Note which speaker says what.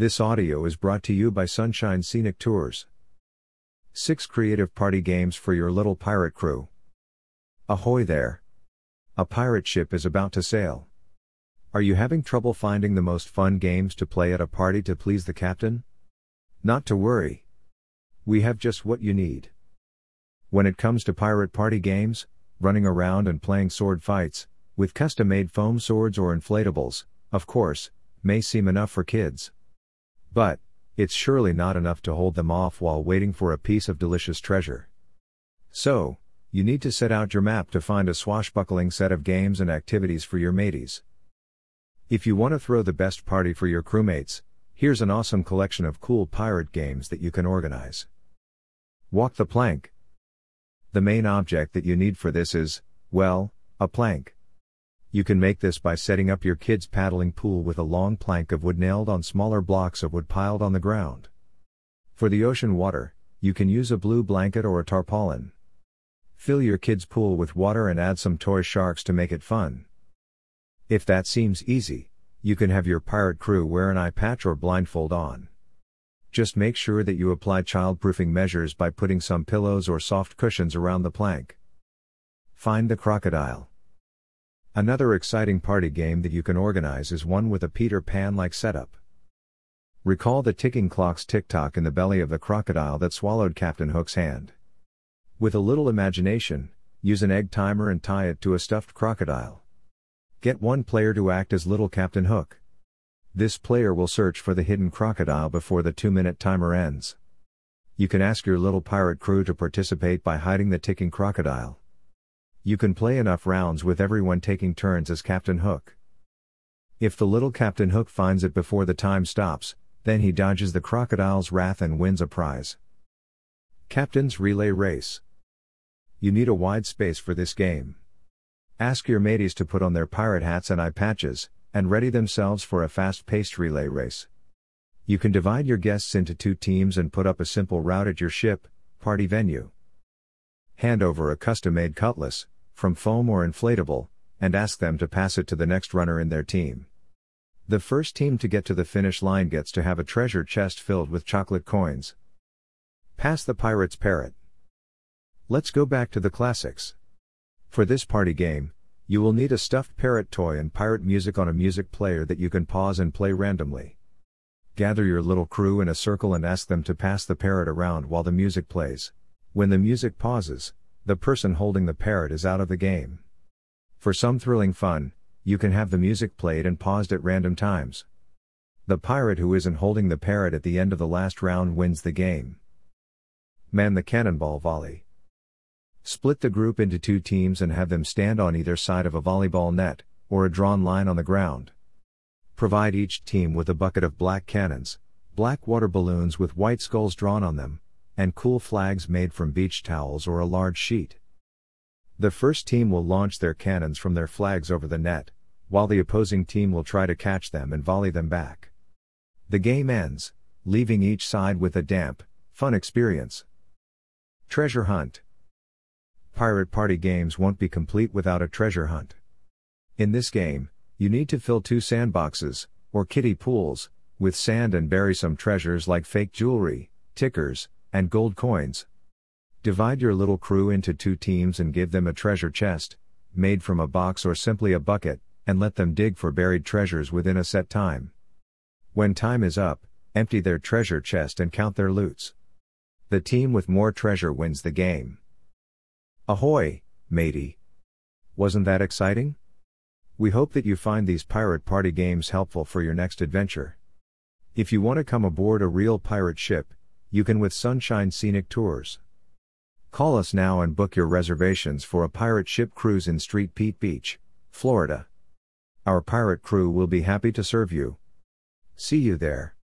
Speaker 1: This audio is brought to you by Sunshine Scenic Tours. 6 creative party games for your little pirate crew. Ahoy there! A pirate ship is about to sail. Are you having trouble finding the most fun games to play at a party to please the captain? Not to worry. We have just what you need. When it comes to pirate party games, running around and playing sword fights, with custom made foam swords or inflatables, of course, may seem enough for kids. But, it's surely not enough to hold them off while waiting for a piece of delicious treasure. So, you need to set out your map to find a swashbuckling set of games and activities for your mateys. If you want to throw the best party for your crewmates, here's an awesome collection of cool pirate games that you can organize. Walk the plank. The main object that you need for this is, well, a plank. You can make this by setting up your kids' paddling pool with a long plank of wood nailed on smaller blocks of wood piled on the ground. For the ocean water, you can use a blue blanket or a tarpaulin. Fill your kids' pool with water and add some toy sharks to make it fun. If that seems easy, you can have your pirate crew wear an eye patch or blindfold on. Just make sure that you apply childproofing measures by putting some pillows or soft cushions around the plank. Find the crocodile. Another exciting party game that you can organize is one with a Peter Pan like setup. Recall the ticking clock's tick tock in the belly of the crocodile that swallowed Captain Hook's hand. With a little imagination, use an egg timer and tie it to a stuffed crocodile. Get one player to act as little Captain Hook. This player will search for the hidden crocodile before the two minute timer ends. You can ask your little pirate crew to participate by hiding the ticking crocodile. You can play enough rounds with everyone taking turns as Captain Hook. If the little Captain Hook finds it before the time stops, then he dodges the crocodile's wrath and wins a prize. Captain's Relay Race You need a wide space for this game. Ask your mateys to put on their pirate hats and eye patches, and ready themselves for a fast paced relay race. You can divide your guests into two teams and put up a simple route at your ship, party venue hand over a custom made cutlass, from foam or inflatable, and ask them to pass it to the next runner in their team. The first team to get to the finish line gets to have a treasure chest filled with chocolate coins. Pass the pirate's parrot. Let's go back to the classics. For this party game, you will need a stuffed parrot toy and pirate music on a music player that you can pause and play randomly. Gather your little crew in a circle and ask them to pass the parrot around while the music plays. When the music pauses, the person holding the parrot is out of the game. For some thrilling fun, you can have the music played and paused at random times. The pirate who isn't holding the parrot at the end of the last round wins the game. Man the cannonball volley. Split the group into two teams and have them stand on either side of a volleyball net, or a drawn line on the ground. Provide each team with a bucket of black cannons, black water balloons with white skulls drawn on them, and cool flags made from beach towels or a large sheet. The first team will launch their cannons from their flags over the net, while the opposing team will try to catch them and volley them back. The game ends, leaving each side with a damp, fun experience. Treasure Hunt Pirate Party games won't be complete without a treasure hunt. In this game, you need to fill two sandboxes, or kiddie pools, with sand and bury some treasures like fake jewelry, tickers, and gold coins. Divide your little crew into two teams and give them a treasure chest, made from a box or simply a bucket, and let them dig for buried treasures within a set time. When time is up, empty their treasure chest and count their loots. The team with more treasure wins the game. Ahoy, matey! Wasn't that exciting? We hope that you find these pirate party games helpful for your next adventure. If you want to come aboard a real pirate ship, you can with Sunshine Scenic Tours. Call us now and book your reservations for a pirate ship cruise in Street Pete Beach, Florida. Our pirate crew will be happy to serve you. See you there.